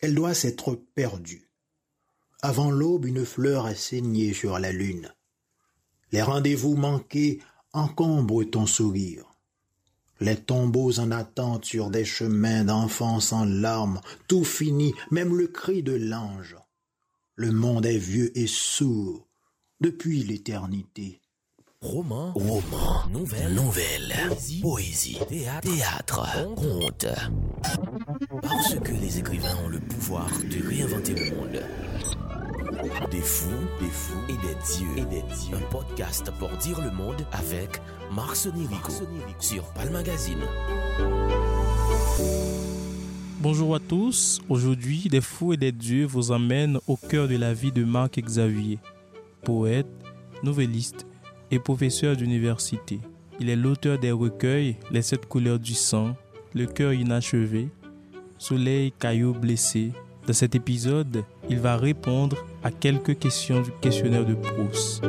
Elle doit s'être perdue. Avant l'aube, une fleur a saigné sur la lune. Les rendez-vous manqués encombrent ton sourire. Les tombeaux en attente sur des chemins d'enfants sans larmes, tout fini, même le cri de l'ange. Le monde est vieux et sourd depuis l'éternité. Roman, roman, nouvelle, nouvelle, poésie, poésie théâtre, théâtre, conte. Parce que les écrivains ont le pouvoir de réinventer le monde. Des fous, des fous et des dieux. Et des dieux. Un podcast pour dire le monde avec Marc Sonirico sur Palm Magazine. Bonjour à tous. Aujourd'hui, Des fous et des dieux vous emmènent au cœur de la vie de Marc Xavier, poète, novelliste et professeur d'université. Il est l'auteur des recueils Les sept couleurs du sang, Le cœur inachevé, Soleil, caillou blessé. Dans cet épisode, il va répondre à quelques questions du questionnaire de Proust.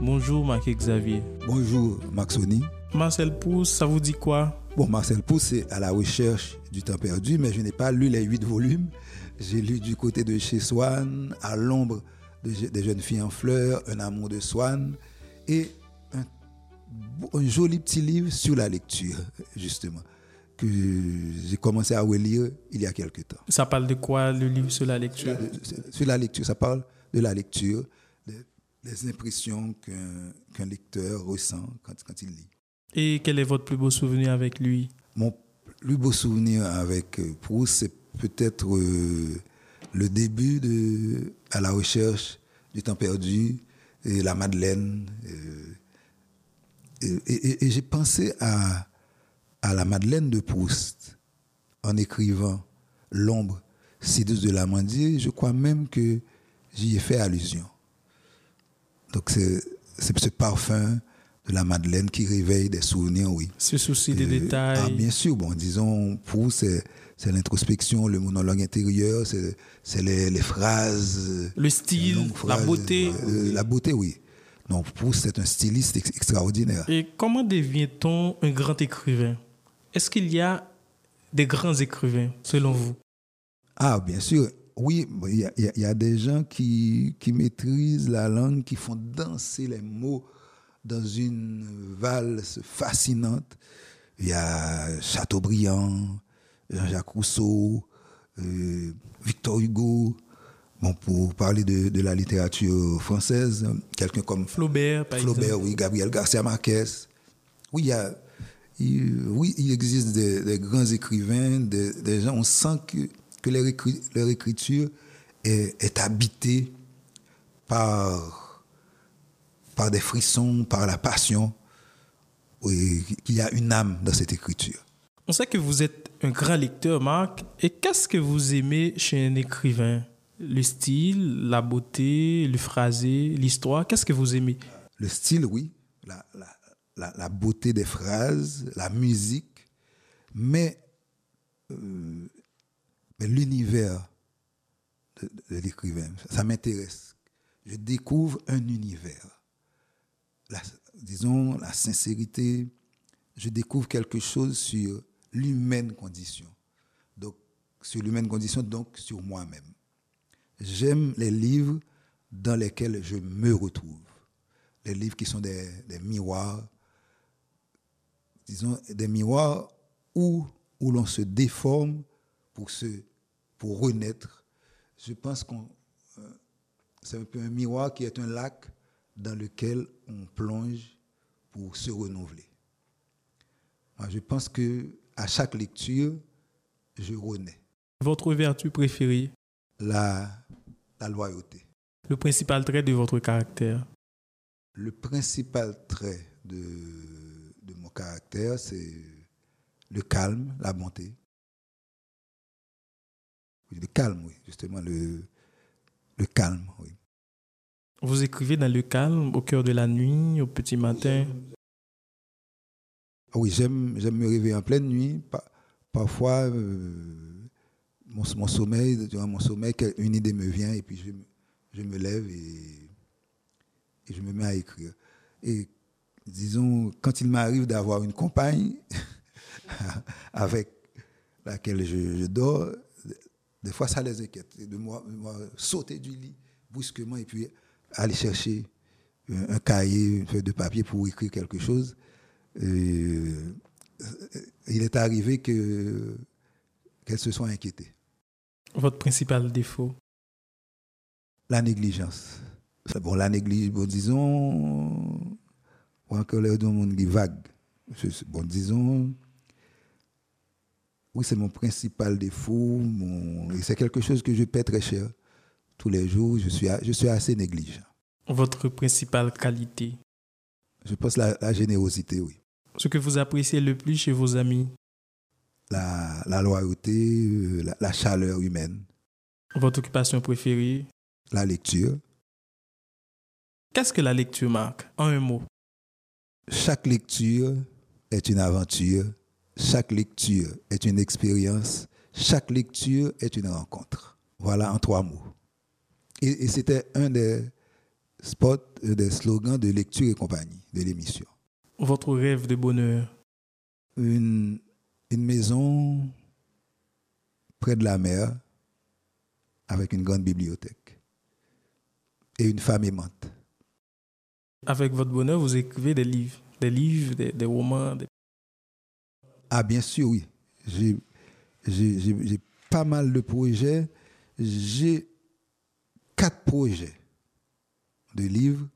Bonjour Marc Xavier. Bonjour Maxoni. Marcel Proust, ça vous dit quoi? Bon, Marcel Proust, c'est à la recherche du temps perdu, mais je n'ai pas lu les huit volumes. J'ai lu du côté de chez Swann, à l'ombre des jeunes filles en fleurs, Un amour de Swann, et un, un, joli petit livre sur la lecture, justement, que j'ai commencé à relire il y a quelque temps. Ça parle de quoi le livre sur la lecture? Sur la lecture, ça parle de la lecture, des impressions qu'un qu lecteur ressent quand, quand il lit. Et quel est votre plus beau souvenir avec lui? Mon plus beau souvenir avec Proust, c'est peut-être euh, le début de à la recherche du temps perdu et la Madeleine. Euh, et, et, et j'ai pensé à, à la Madeleine de Proust en écrivant L'ombre si douce de l'amandier. Je crois même que j'y ai fait allusion. Donc c'est ce parfum de la Madeleine qui réveille des souvenirs, oui. Ce souci des détails. Ah, bien sûr, bon, disons, Proust, c'est l'introspection, le monologue intérieur, c'est les, les, phrases. Le style, la beauté. Euh, la beauté, oui. Donc, Proust, c'est un styliste ex extraordinaire. Et comment devient-on un grand écrivain? Est-ce qu'il y a des grands écrivains, selon vous? Ah, bien sûr. Oui, il y, y a des gens qui, qui maîtrisent la langue, qui font danser les mots dans une valse fascinante. Il y a Chateaubriand, Jean-Jacques Rousseau, euh, Victor Hugo. Bon, pour parler de, de la littérature française, quelqu'un comme Flaubert, par Flaubert, exemple. oui, Gabriel Garcia Marquez. Oui, il y a, il, oui, il existe des, des grands écrivains, des, des, gens, on sent que, que leur, écrit, leur écriture est, est habitée par, par des frissons, par la passion, oui, qu'il y a une âme dans cette écriture. On sait que vous êtes un grand lecteur, Marc. Et qu'est-ce que vous aimez chez un écrivain? Le style, la beauté, le phrasé, l'histoire? Qu'est-ce que vous aimez? Le style, oui. La, la, la, beauté des phrases, la musique. Mais, euh, mais l'univers de, l'écrivain, ça m'intéresse. Je découvre un univers. Disons, la sincérité. Je découvre quelque chose sur l'humaine condition. Donc, sur l'humaine condition, donc sur moi-même. J'aime les livres dans lesquels je me retrouve. Les livres qui sont des, miroirs, disons, des miroirs où, où l'on se déforme pour, se, pour renaître. Je pense qu'on euh, c'est un peu un miroir qui est un lac dans lequel on plonge pour se renouveler. Moi, je pense que à chaque lecture, je renais. Votre vertu préférée? la, la loyauté. Le principal trait de votre caractère? Le principal trait de, de mon caractère, c'est le calme, la bonté. Le calme, oui, justement, le, le calme, oui. Vous écrivez dans le calme, au cœur de la nuit, au petit matin? Oui, j'aime, me réveiller en pleine nuit. Parfois, euh, mon, mon, sommeil, durant mon sommeil, une idée me vient et puis je, je me lève et, je me mets à écrire. Et disons, quand il m'arrive d'avoir une compagne avec laquelle je, dors, des fois ça les inquiète. De moi, sauter du lit brusquement et puis aller chercher un, cahier, une feuille de papier pour écrire quelque chose. Euh, il est arrivé que qu'elles se soient inquiétées. Votre principal défaut? La négligence. Bon, la négligence, disons, encore le monde vague. Bon, disons, oui, c'est mon principal défaut. et c'est quelque chose que je paie très cher. Tous les jours, je suis, je suis assez négligent. Votre principale qualité? Je pense la, la générosité, oui. Ce que vous appréciez le plus chez vos amis? La, la loyauté, euh, la, la chaleur humaine. Votre occupation préférée? La lecture. Qu'est-ce que la lecture marque? En un mot. Chaque lecture est une aventure. Chaque lecture est une expérience. Chaque lecture est une rencontre. Voilà en trois mots. Et, c'était un des spots, des slogans de lecture et compagnie de l'émission. Votre rêve de bonheur? Une, une maison près de la mer avec une grande bibliothèque et une femme aimante. Avec votre bonheur, vous écrivez des livres, des livres, des, romans. Ah, bien sûr, oui. J'ai pas mal de projets. J'ai quatre projets de livres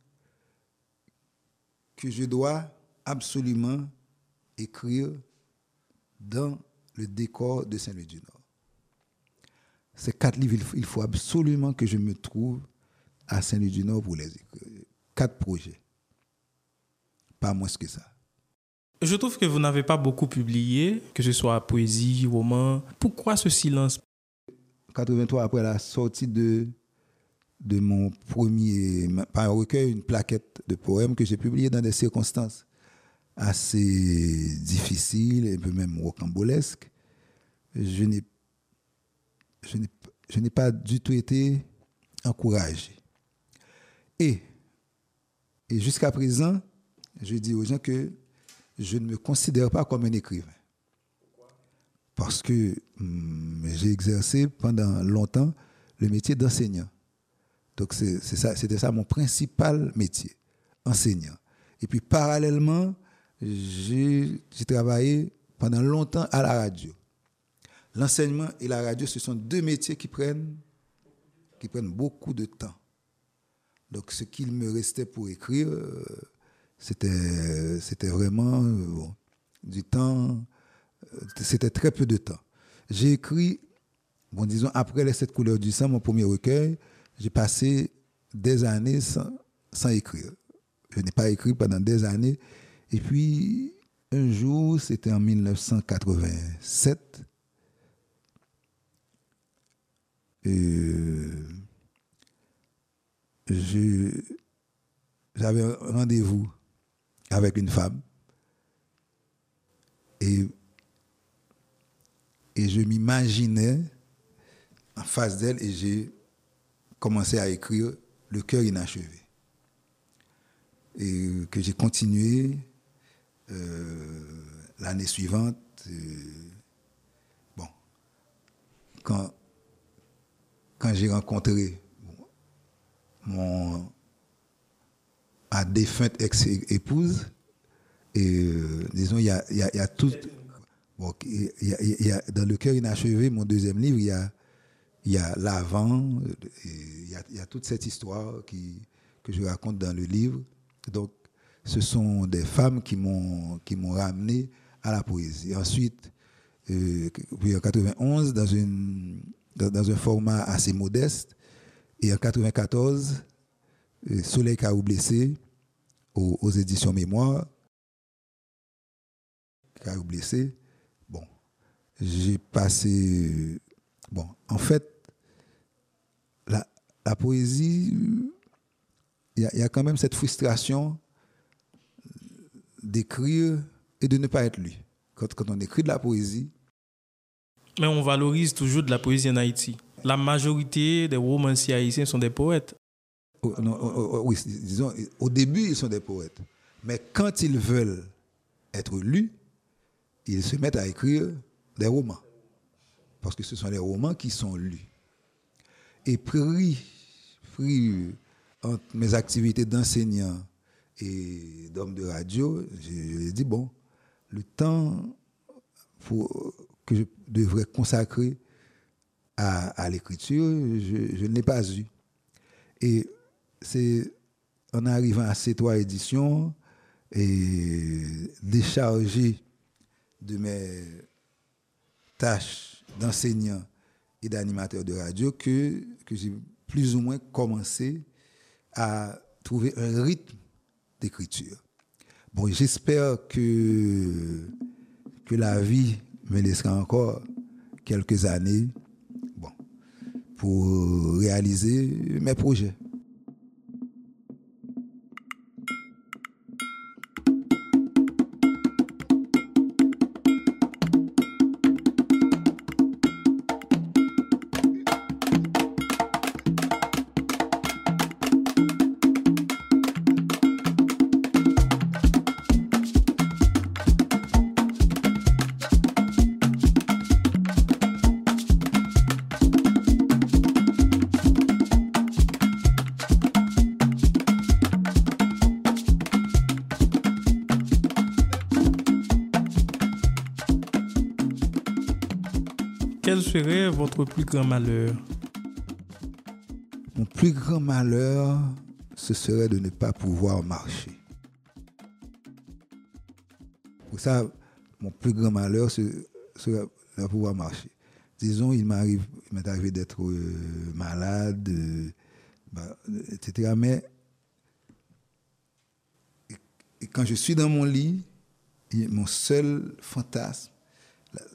que je dois absolument écrire dans le décor de Saint-Louis du Nord. Ces quatre livres, il faut absolument que je me trouve à Saint-Louis du Nord pour les écrire. Quatre projets. Pas moins que ça. Je trouve que vous n'avez pas beaucoup publié, que ce soit poésie, roman. Pourquoi ce silence? 83, après la sortie de, de mon premier, pas un recueil, une plaquette de poèmes que j'ai publié dans des circonstances assez difficiles, un peu même rocambolesques, je n'ai, je n'ai, je n'ai pas du tout été encouragé. Et, et jusqu'à présent, je dis aux gens que je ne me considère pas comme un écrivain. Parce que hum, j'ai exercé pendant longtemps le métier d'enseignant. Donc c'est, ça, c'était ça mon principal métier, enseignant. Et puis parallèlement, j'ai, travaillé pendant longtemps à la radio. L'enseignement et la radio, ce sont deux métiers qui prennent, qui prennent beaucoup de temps. Donc ce qu'il me restait pour écrire, euh, c'était, c'était vraiment euh, du temps, euh, c'était très peu de temps. J'ai écrit, bon, disons, après les sept couleurs du sang, mon premier recueil, j'ai passé des années sans, sans écrire. Je n'ai pas écrit pendant des années. Et puis, un jour, c'était en 1987, j'avais un rendez-vous avec une femme. Et, je m'imaginais en face d'elle et j'ai commencé à écrire Le cœur inachevé. Et que j'ai continué euh, l'année suivante. Euh, bon, quand, quand j'ai rencontré mon, défunte ex-épouse. Et euh, disons, il y a, y, a, y a, tout. Bon, y a, dans le cœur inachevé, mon deuxième livre, il y a, y a l'avant, il y a, toute cette histoire qui, que je raconte dans le livre. Donc, ce sont des femmes qui m'ont ramené à la poésie. Ensuite, euh, en 91, dans, une, dans, un format assez modeste, et en 94, Soleil Carou blessé aux, éditions Mémoire. Carou blessé. Bon, j'ai passé. Bon, en fait, la, la poésie, il y, a quand même cette frustration d'écrire et de ne pas être lu. Quand, quand on écrit de la poésie. Mais on valorise toujours de la poésie en Haïti. La majorité des romanciers haïtiens sont des poètes. Oh, oh, oh, oui, disons, au début, ils sont des poètes. Mais quand ils veulent être lus, ils se mettent à écrire des romans. Parce que ce sont les romans qui sont lus. Et pris, pris entre mes activités d'enseignant et d'homme de radio, je, dit, bon, le temps que je devrais consacrer à, l'écriture, je, je ne l'ai pas eu. Et c'est en arrivant à ces trois éditions et déchargé de mes tâches d'enseignant et d'animateur de radio que, que j'ai plus ou moins commencé à trouver un rythme d'écriture. Bon, j'espère que, la vie me laissera encore quelques années pour réaliser mes projets. Serait votre plus grand malheur? Mon plus grand malheur, ce serait de ne pas pouvoir marcher. Pour ça, mon plus grand malheur, ce serait de ne pouvoir marcher. Disons, il m'est arrivé d'être euh, malade, euh, bah, etc. Mais quand je suis dans mon lit, mon seul fantasme,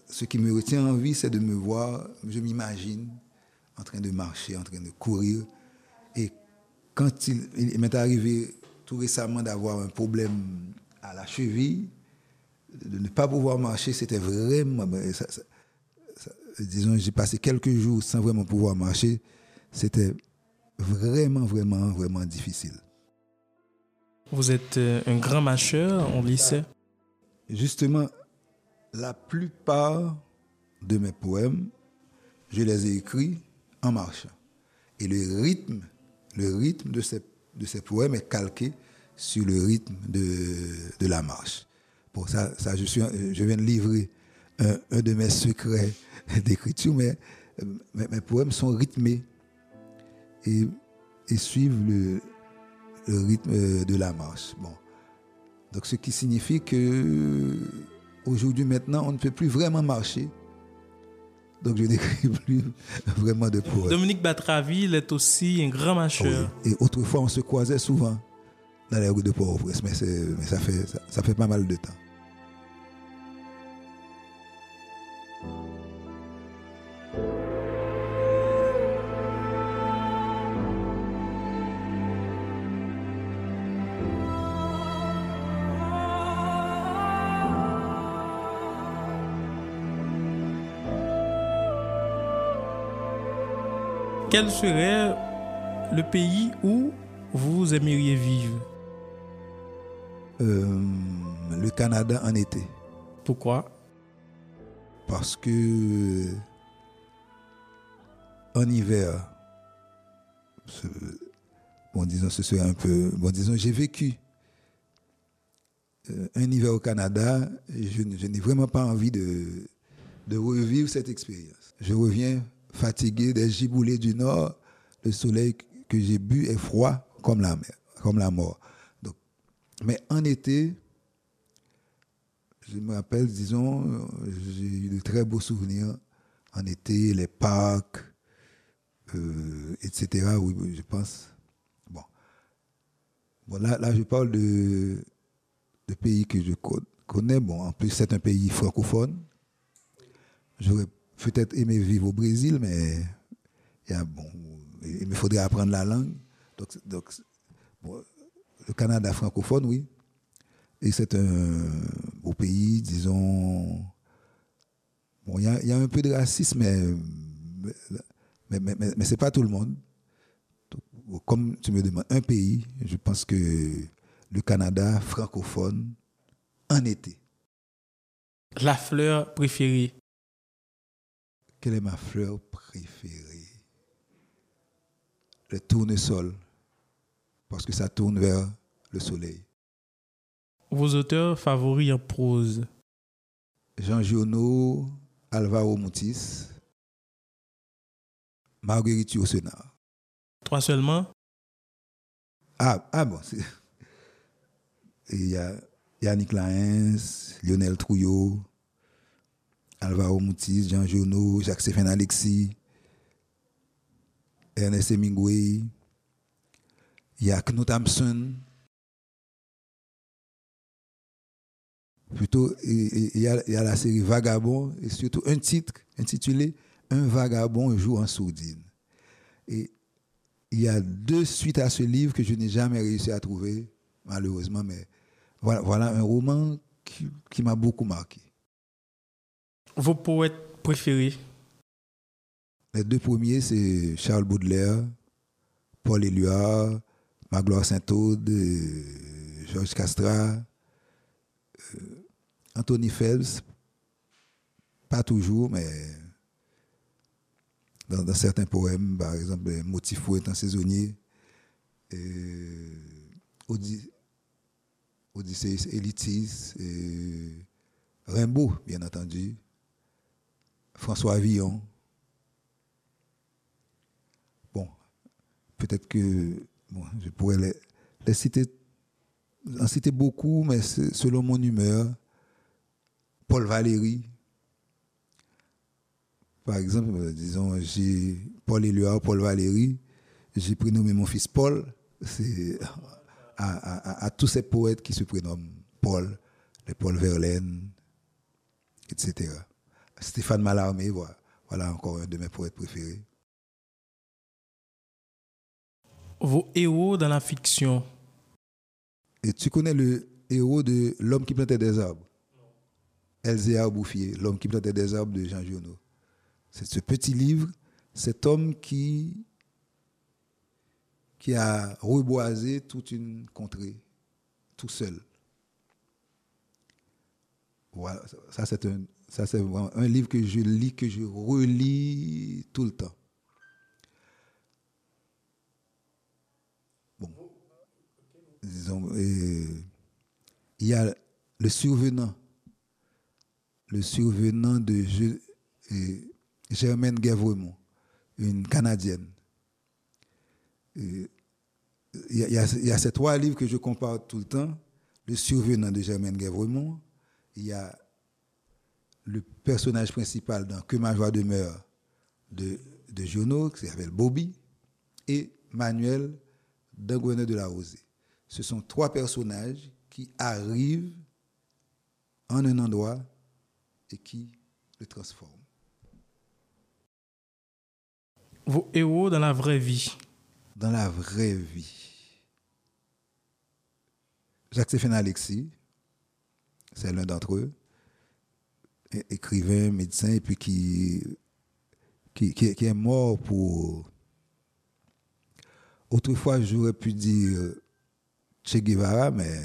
ce qui me retient en vie, c'est de me voir, je m'imagine, en train de marcher, en train de courir. Et quand il, m'est arrivé tout récemment d'avoir un problème à la cheville, de ne pas pouvoir marcher, c'était vraiment... disons, j'ai passé quelques jours sans vraiment pouvoir marcher. C'était vraiment, vraiment, vraiment difficile. Vous êtes euh, un grand marcheur en lycée Justement, la plupart de mes poèmes, je les ai écrits en marchant. Et le rythme, de ces, poèmes est calqué sur le rythme de, la marche. Pour ça, ça je, suis, je viens de livrer un, de mes secrets d'écriture, mais mes, poèmes sont rythmés et, suivent le, le rythme de la marche. Bon. Donc, ce qui signifie que Aujourd'hui, maintenant, on ne peut plus vraiment marcher. Donc, je n'écris plus vraiment de poèmes. Dominique Batraville est aussi un grand marcheur. Et autrefois, on se croisait souvent dans les rues de Port-au-Prince, mais, ça, fait, ça fait pas mal de temps. Quel serait le pays où vous aimeriez vivre? Euh, Le Canada en été. Pourquoi? Parce que en hiver, bon disons ce serait un peu, bon disons j'ai vécu euh, un hiver au Canada, je, n'ai vraiment pas envie de, de revivre cette expérience. Je reviens fatigué des giboulées du nord, le soleil que j'ai bu est froid comme la mer, comme la mort. Donc, mais en été, je me rappelle, disons, j'ai eu de très beaux souvenirs en été, les parcs, euh, etc. Oui, je pense. Bon. Bon, là, là je parle de, de pays que je connais. Bon, en plus, c'est un pays francophone. J'aurais peut-être aimé vivre au Brésil, mais il, bon, il me faudrait apprendre la langue. Donc, le Canada francophone, oui. Et c'est un beau pays, disons. Bon, il y, a, un peu de racisme, mais, mais, mais, mais, c'est pas tout le monde. comme tu me demandes un pays, je pense que du Canada francophone en été. La fleur préférée. Quelle est ma fleur préférée? Le tournesol, parce que ça tourne vers le soleil. Vos auteurs favoris en prose? Jean Giono, Alvaro Moutis, Marguerite Yourcenar. Trois seulement? Ah, ah bon, c'est- il y a Yannick Laens, Lionel Trouillot, Alvaro Moutis, Jean Giono, Jacques-Séphane Alexis, Ernest Hemingway, il y a Knut Hamsun. Plutôt, il y, a, la série Vagabond, et surtout un titre intitulé Un vagabond joue en sourdine. Et il y a deux suites à ce livre que je n'ai jamais réussi à trouver, malheureusement, mais voilà, un roman qui m'a beaucoup marqué. Vos poètes préférés? Les deux premiers, c'est Charles Baudelaire, Paul Éluard, Magloire Saint-Aude, euh, Georges Castrat, euh, Anthony Phelps, pas toujours, mais dans, certains poèmes, par exemple, Motif pour un saisonnier, Ody- Odysseus Elitis, euh, Rimbaud, bien entendu, François Villon. Bon, peut-être que je pourrais les, citer, en citer beaucoup, mais selon mon humeur. Paul Valéry, par exemple, euh, disons, j'ai Paul Éluard, Paul Valéry, j'ai prénommé mon fils Paul, c'est à- à tous ces poètes qui se prénomment Paul, les Paul Verlaine, etc. Stéphane Mallarmé, voilà, voilà encore un de mes poètes préférés. Vos héros dans la fiction. Et tu connais le héros de L'homme qui plantait des arbres? Elzéar Bouffier, L'homme qui plantait des arbres de Jean Giono. C'est ce petit livre, cet homme qui, qui a reboisé toute une contrée, tout seul. Voilà, ça c'est un, ça c'est un livre que je lis, que je relis tout le temps. Bon, disons, euh, il y a le survenant, le survenant de euh, Germaine Guévremont, une Canadienne. Euh, Il y, a- ces trois livres que je compare tout le temps. Le survenant de Germaine Guévremont, il y a le personnage principal dans Que ma joie demeure de, de Giono, qui s'appelle Bobby, et Manuel d'Angouenet de la Rosée. Ce sont trois personnages qui arrivent en un endroit et qui le transforment. Vos héros dans la vraie vie. Dans la vraie vie, Jacques-Séphane Alexis, c'est l'un d'entre eux, écrivain, médecin, et puis qui, qui, qui est- mort pour... Autrefois, j'aurais pu dire Che Guevara, mais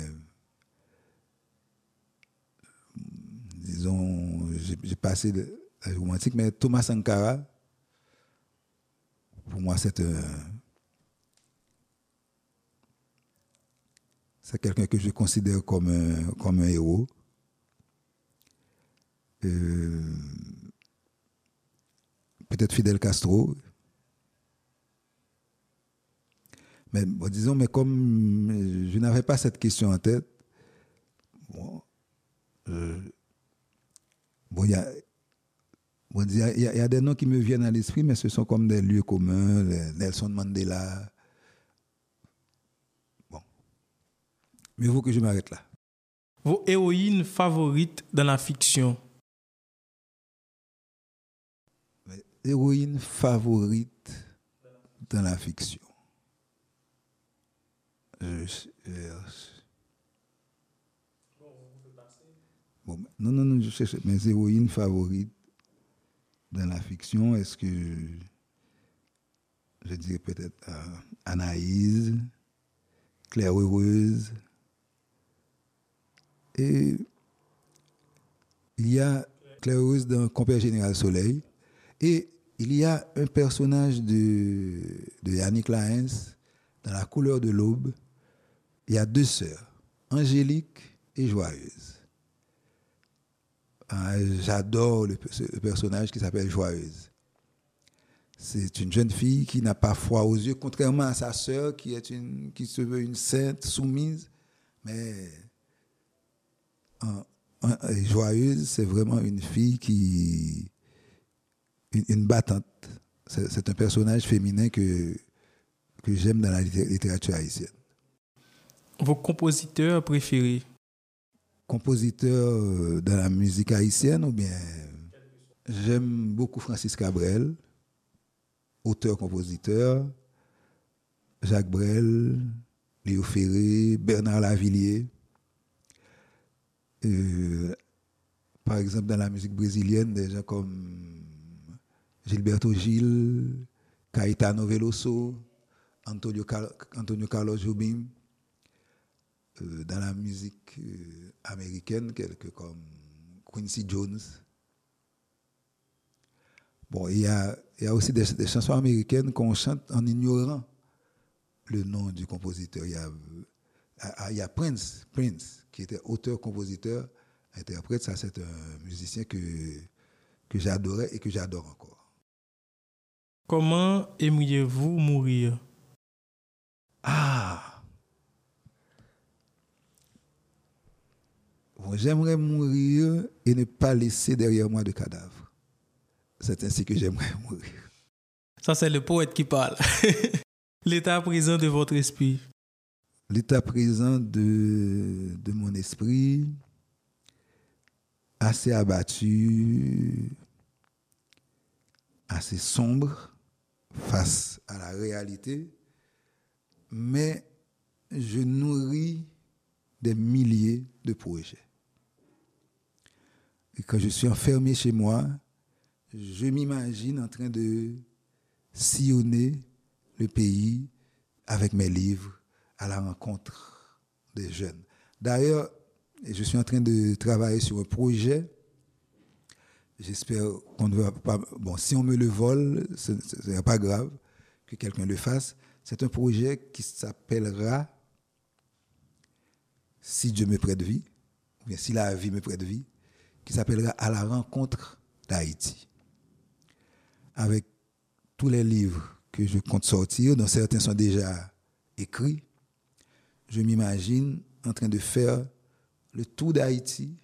disons, j'ai passé la romantique, mais Thomas Sankara, pour moi, c'est un, c'est quelqu'un que je considère comme un, comme un héros. Euh, Peut-être Fidel Castro. Mais bon, disons, mais comme je n'avais pas cette question en tête, bon, euh, y a, bon, il y, a, y a- des noms qui me viennent à l'esprit, mais ce sont comme des lieux communs, Nelson Mandela. Bon. Mieux vaut que je m'arrête là. Vos héroïnes favorites dans la fiction? Héroïne favorite dans la fiction. Je cherche. Bon, non, non, non, je cherche mes héroïnes favorites dans la fiction. Est-ce que je dirais peut-être euh, Anaïs, Claire Heureuse, Et il y a Claire dans Compère Général Soleil. Et il y a un personnage de, de Yannick Laens dans La couleur de l'aube. Il y a deux sœurs, Angélique et Joyeuse. Ah, J'adore le, personnage qui s'appelle Joyeuse. C'est une jeune fille qui n'a pas foi aux yeux, contrairement à sa sœur qui, est une, se veut une sainte soumise. Mais joyeuse, c'est vraiment une fille qui. Une, une battante. C'est un personnage féminin que, que j'aime dans la litté- littérature haïtienne. Vos compositeurs préférés? Compositeur euh, dans la musique haïtienne ou bien? J'aime beaucoup Francis Cabrel, auteur-compositeur. Jacques Brel, Léo Ferré, Bernard Lavillier. Euh, par exemple, dans la musique brésilienne, des gens comme Gilberto Gil, Caetano Veloso, Antonio, Car- Antonio Carlos Jobim. Euh, dans la musique euh, américaine, quelques comme Quincy Jones. Bon, il y a, y a aussi des, chansons américaines qu'on chante en ignorant le nom du compositeur. Il y a, ah, il y a Prince, Prince, qui était auteur-compositeur, interprète. Ça, c'est un musicien que, que j'adorais et que j'adore encore. Comment aimeriez-vous mourir? Ah Bon, J'aimerais mourir et ne pas laisser derrière moi de cadavre. C'est ainsi que j'aimerais mourir. Ça, c'est le poète qui parle. L'état présent de votre esprit. L'état présent de, de mon esprit, assez abattu, assez sombre face à la réalité, mais je nourris des milliers de projets. Et quand je suis enfermé chez moi, je m'imagine en train de sillonner le pays avec mes livres à la rencontre des jeunes. D'ailleurs, je suis en train de travailler sur un projet. J'espère qu'on ne va pas. Bon, si on me le vole, ce n'est pas grave que quelqu'un le fasse. C'est un projet qui s'appellera Si Dieu me prête vie, ou bien si la vie me prête vie, qui s'appellera À la rencontre d'Haïti. Avec tous les livres que je compte sortir, dont certains sont déjà écrits, je m'imagine en train de faire le tour d'Haïti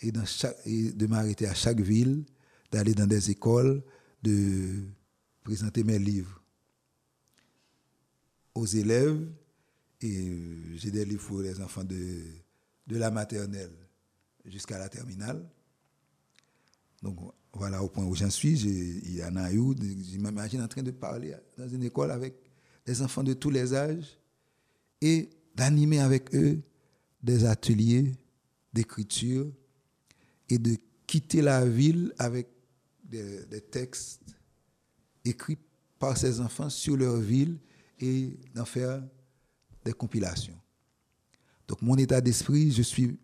et, de m'arrêter à chaque ville, d'aller dans des écoles, de présenter mes livres aux élèves. Et euh, j'ai des livres pour les enfants de, de la maternelle jusqu'à la terminale. Donc voilà au point où j'en suis. Il y en a eu, je m'imagine en train de parler dans une école avec des enfants de tous les âges et d'animer avec eux des ateliers d'écriture et de quitter la ville avec des, textes écrits par ces enfants sur leur ville et d'en faire des compilations. Donc mon état d'esprit, je suis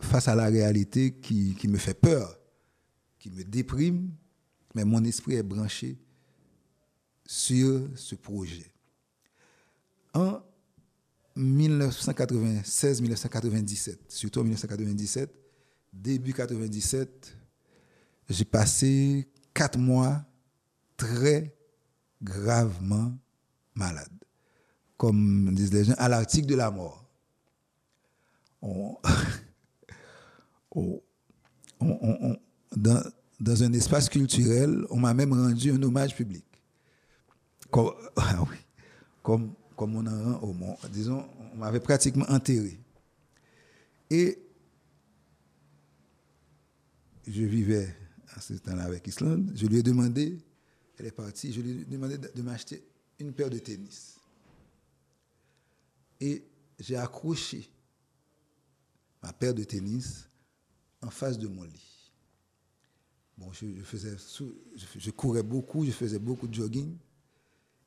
face à la réalité qui, qui me fait peur, qui me déprime, mais mon esprit est branché sur ce projet. En 1996-1997, surtout en 1997, début 97, j'ai passé quatre mois très gravement malade. Comme disent les gens, à l'article de la mort. On- on- dans, un espace culturel, on m'a même rendu un hommage public. Ah oui, comme, comme on en rend au monde. Disons, on m'avait pratiquement enterré. Et je vivais à ce temps-là avec Islande. Je lui ai demandé, elle est partie, je lui ai demandé de, m'acheter une paire de tennis. Et j'ai accroché ma paire de tennis en face de mon lit. Bon, je, faisais, je courais beaucoup, je faisais beaucoup de jogging.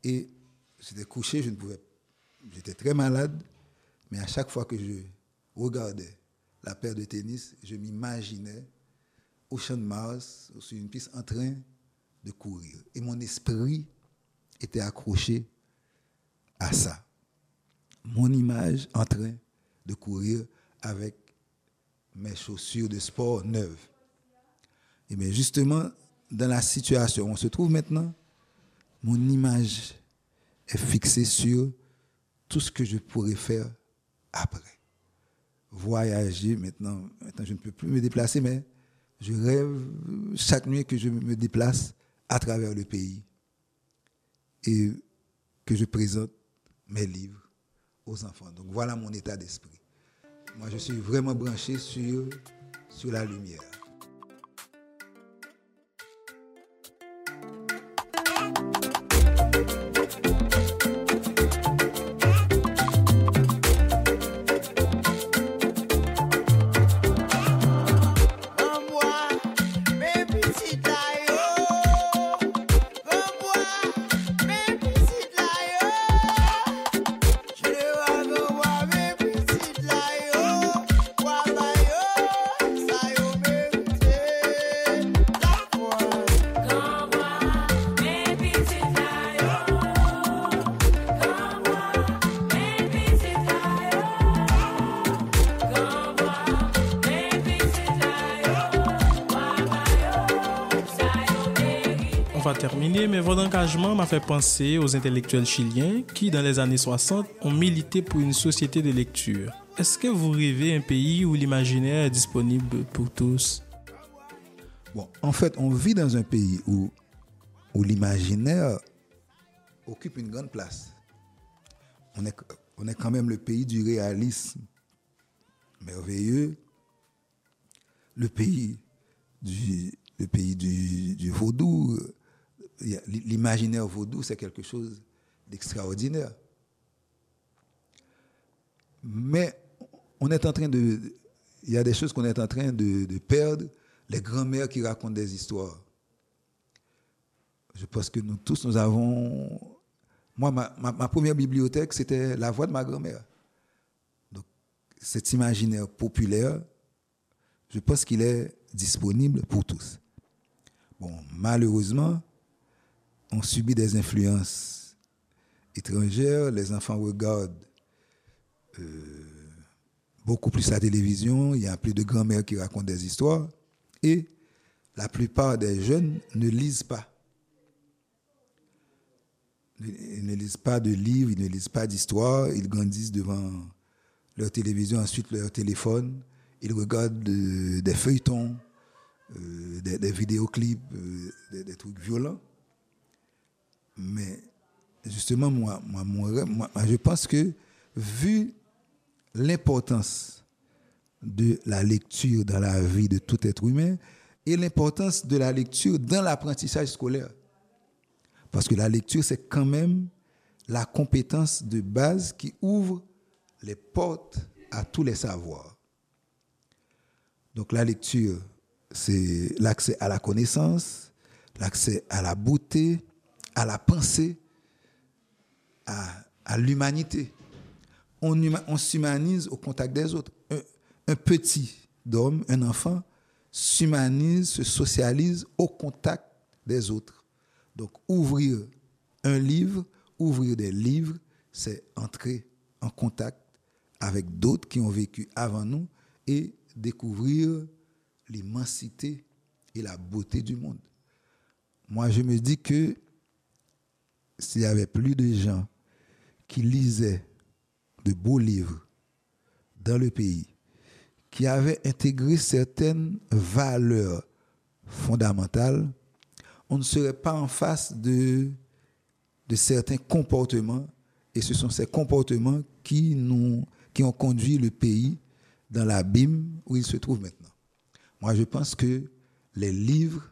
Et j'étais couché, je ne pouvais, j'étais très malade, Mais à chaque fois que je regardais la paire de tennis, je m'imaginais au champ de Mars, sur une piste, en train de courir. Et mon esprit était accroché à ça. Mon image en train de courir avec mes chaussures de sport neuves. Et bien justement, dans la situation où on se trouve maintenant, mon image est fixée sur tout ce que je pourrais faire après. Voyager, maintenant, maintenant je ne peux plus me déplacer, mais je rêve chaque nuit que je me déplace à travers le pays et que je présente mes livres aux enfants. Donc voilà mon état d'esprit. Moi, je suis vraiment branché sur, sur la lumière. Terminé, mais votre engagement m'a fait penser aux intellectuels chiliens qui, dans les années 60, ont milité pour une société de lecture. Est-ce que vous rêvez un pays où l'imaginaire est disponible pour tous? Bon, en fait, on vit dans un pays où, où l'imaginaire occupe une grande place. On est, on est quand même le pays du réalisme merveilleux, le pays du, le pays du, du vaudou, l'imaginaire vaudou, c'est quelque chose d'extraordinaire. Mais on est en train de. Il y a des choses qu'on est en train de, perdre. Les grands-mères qui racontent des histoires. Je pense que nous tous, nous avons. Moi, ma, ma première bibliothèque, c'était la voix de ma grand-mère. Donc, cet imaginaire populaire, je pense qu'il est disponible pour tous. Bon, malheureusement, on subit des influences étrangères, les enfants regardent euh, beaucoup plus la télévision, il y a plus de grand-mères qui racontent des histoires, et la plupart des jeunes ne lisent pas. Ils ne lisent pas de livres, ils ne lisent pas d'histoires, ils grandissent devant leur télévision, ensuite leur téléphone, ils regardent des feuilletons, euh, des, vidéoclips, euh, des, trucs violents. Mais justement, moi, moi, moi, je pense que vu l'importance de la lecture dans la vie de tout être humain et l'importance de la lecture dans l'apprentissage scolaire, parce que la lecture, c'est quand même la compétence de base qui ouvre les portes à tous les savoirs. Donc la lecture, c'est l'accès à la connaissance, l'accès à la beauté, à la pensée, à, l'humanité. On, s'humanise au contact des autres. Un, petit d'homme, un enfant, s'humanise, se socialise au contact des autres. Donc ouvrir un livre, ouvrir des livres, c'est entrer en contact avec d'autres qui ont vécu avant nous et découvrir l'immensité et la beauté du monde. Moi, je me dis que s'il y avait plus de gens qui lisaient de beaux livres dans le pays, qui avaient intégré certaines valeurs fondamentales, on ne serait pas en face de, de certains comportements, et ce sont ces comportements qui, nous, qui ont conduit le pays dans l'abîme où il se trouve maintenant. Moi, je pense que les livres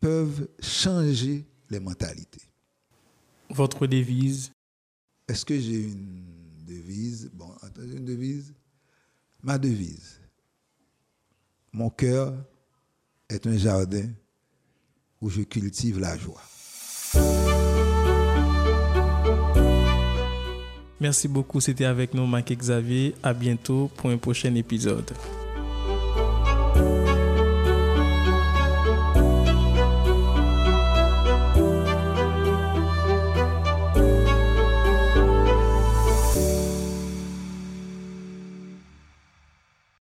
peuvent changer les mentalités. Votre devise? Est-ce que j'ai une devise? Bon, attendez, une devise? Ma devise. Mon cœur est un jardin où je cultive la joie. Merci beaucoup, c'était avec nous Marc Xavier. À bientôt pour un prochain épisode.